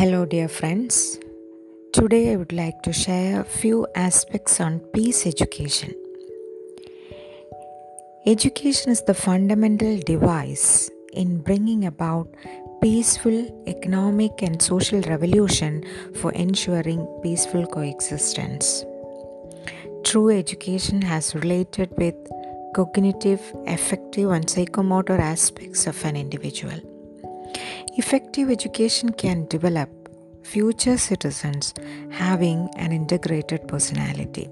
Hello, dear friends. Today I would like to share a few aspects on peace education. Education is the fundamental device in bringing about peaceful economic and social revolution for ensuring peaceful coexistence. True education has related with cognitive, affective, and psychomotor aspects of an individual. Effective education can develop future citizens having an integrated personality.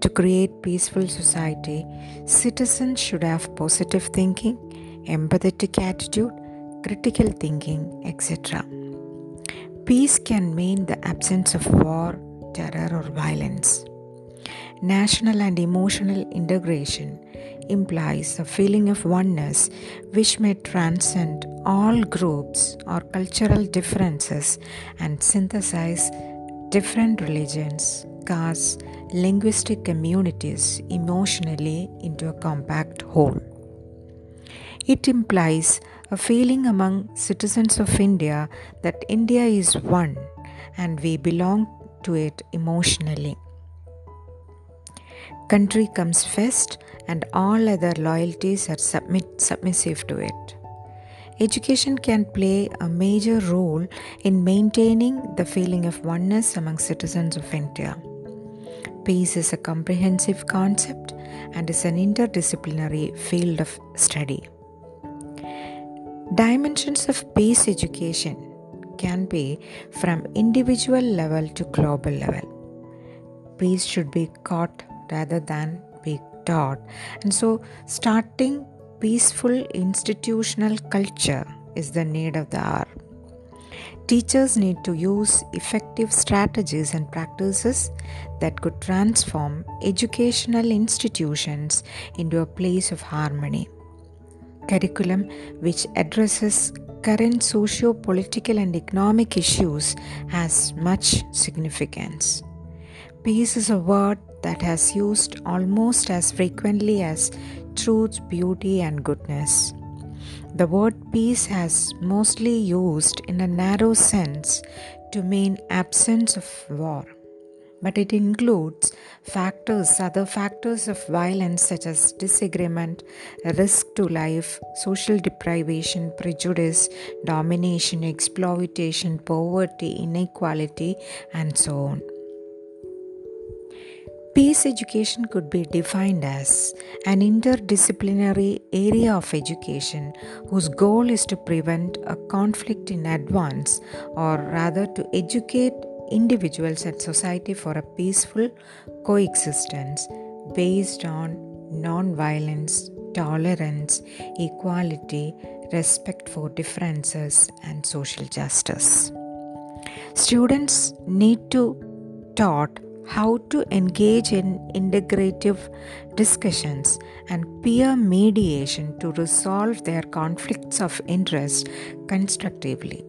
To create peaceful society, citizens should have positive thinking, empathetic attitude, critical thinking, etc. Peace can mean the absence of war, terror, or violence. National and emotional integration implies a feeling of oneness which may transcend all groups or cultural differences and synthesize different religions, castes, linguistic communities emotionally into a compact whole. It implies a feeling among citizens of India that India is one and we belong to it emotionally. Country comes first, and all other loyalties are submit, submissive to it. Education can play a major role in maintaining the feeling of oneness among citizens of India. Peace is a comprehensive concept and is an interdisciplinary field of study. Dimensions of peace education can be from individual level to global level. Peace should be caught rather than be taught. And so, starting peaceful institutional culture is the need of the hour. Teachers need to use effective strategies and practices that could transform educational institutions into a place of harmony. Curriculum which addresses current socio political and economic issues has much significance. Peace is a word that has used almost as frequently as truth, beauty, and goodness. The word peace has mostly used in a narrow sense to mean absence of war, but it includes factors, other factors of violence such as disagreement, risk to life, social deprivation, prejudice, domination, exploitation, poverty, inequality, and so on. Peace education could be defined as an interdisciplinary area of education whose goal is to prevent a conflict in advance or rather to educate individuals and society for a peaceful coexistence based on non-violence, tolerance, equality, respect for differences and social justice. Students need to taught how to engage in integrative discussions and peer mediation to resolve their conflicts of interest constructively.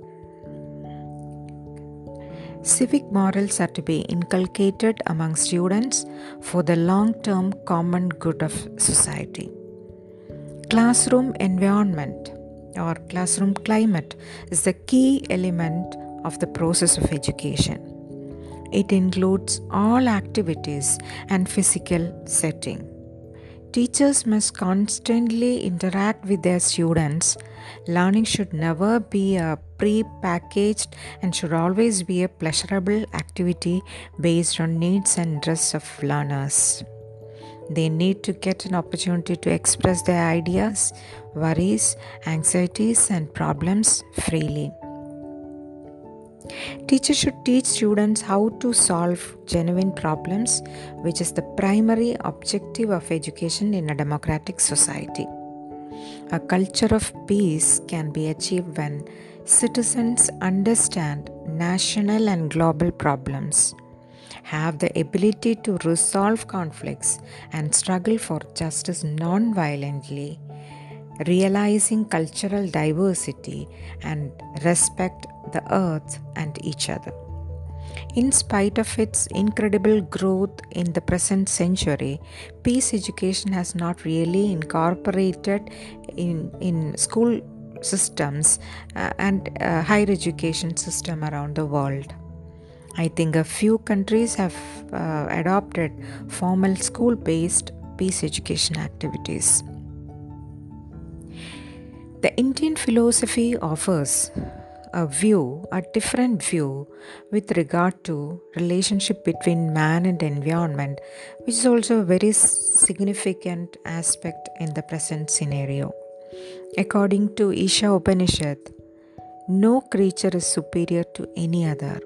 Civic morals are to be inculcated among students for the long term common good of society. Classroom environment or classroom climate is the key element of the process of education. It includes all activities and physical setting. Teachers must constantly interact with their students. Learning should never be a pre packaged and should always be a pleasurable activity based on needs and interests of learners. They need to get an opportunity to express their ideas, worries, anxieties, and problems freely. Teachers should teach students how to solve genuine problems, which is the primary objective of education in a democratic society. A culture of peace can be achieved when citizens understand national and global problems, have the ability to resolve conflicts, and struggle for justice non violently, realizing cultural diversity and respect the earth, and each other. In spite of its incredible growth in the present century, peace education has not really incorporated in, in school systems uh, and uh, higher education system around the world. I think a few countries have uh, adopted formal school based peace education activities. The Indian philosophy offers a view, a different view with regard to relationship between man and environment, which is also a very significant aspect in the present scenario. According to Isha Upanishad, no creature is superior to any other.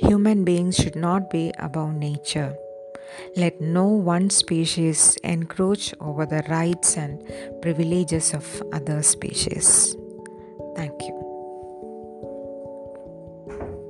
Human beings should not be above nature. Let no one species encroach over the rights and privileges of other species. Thank you. Thank you.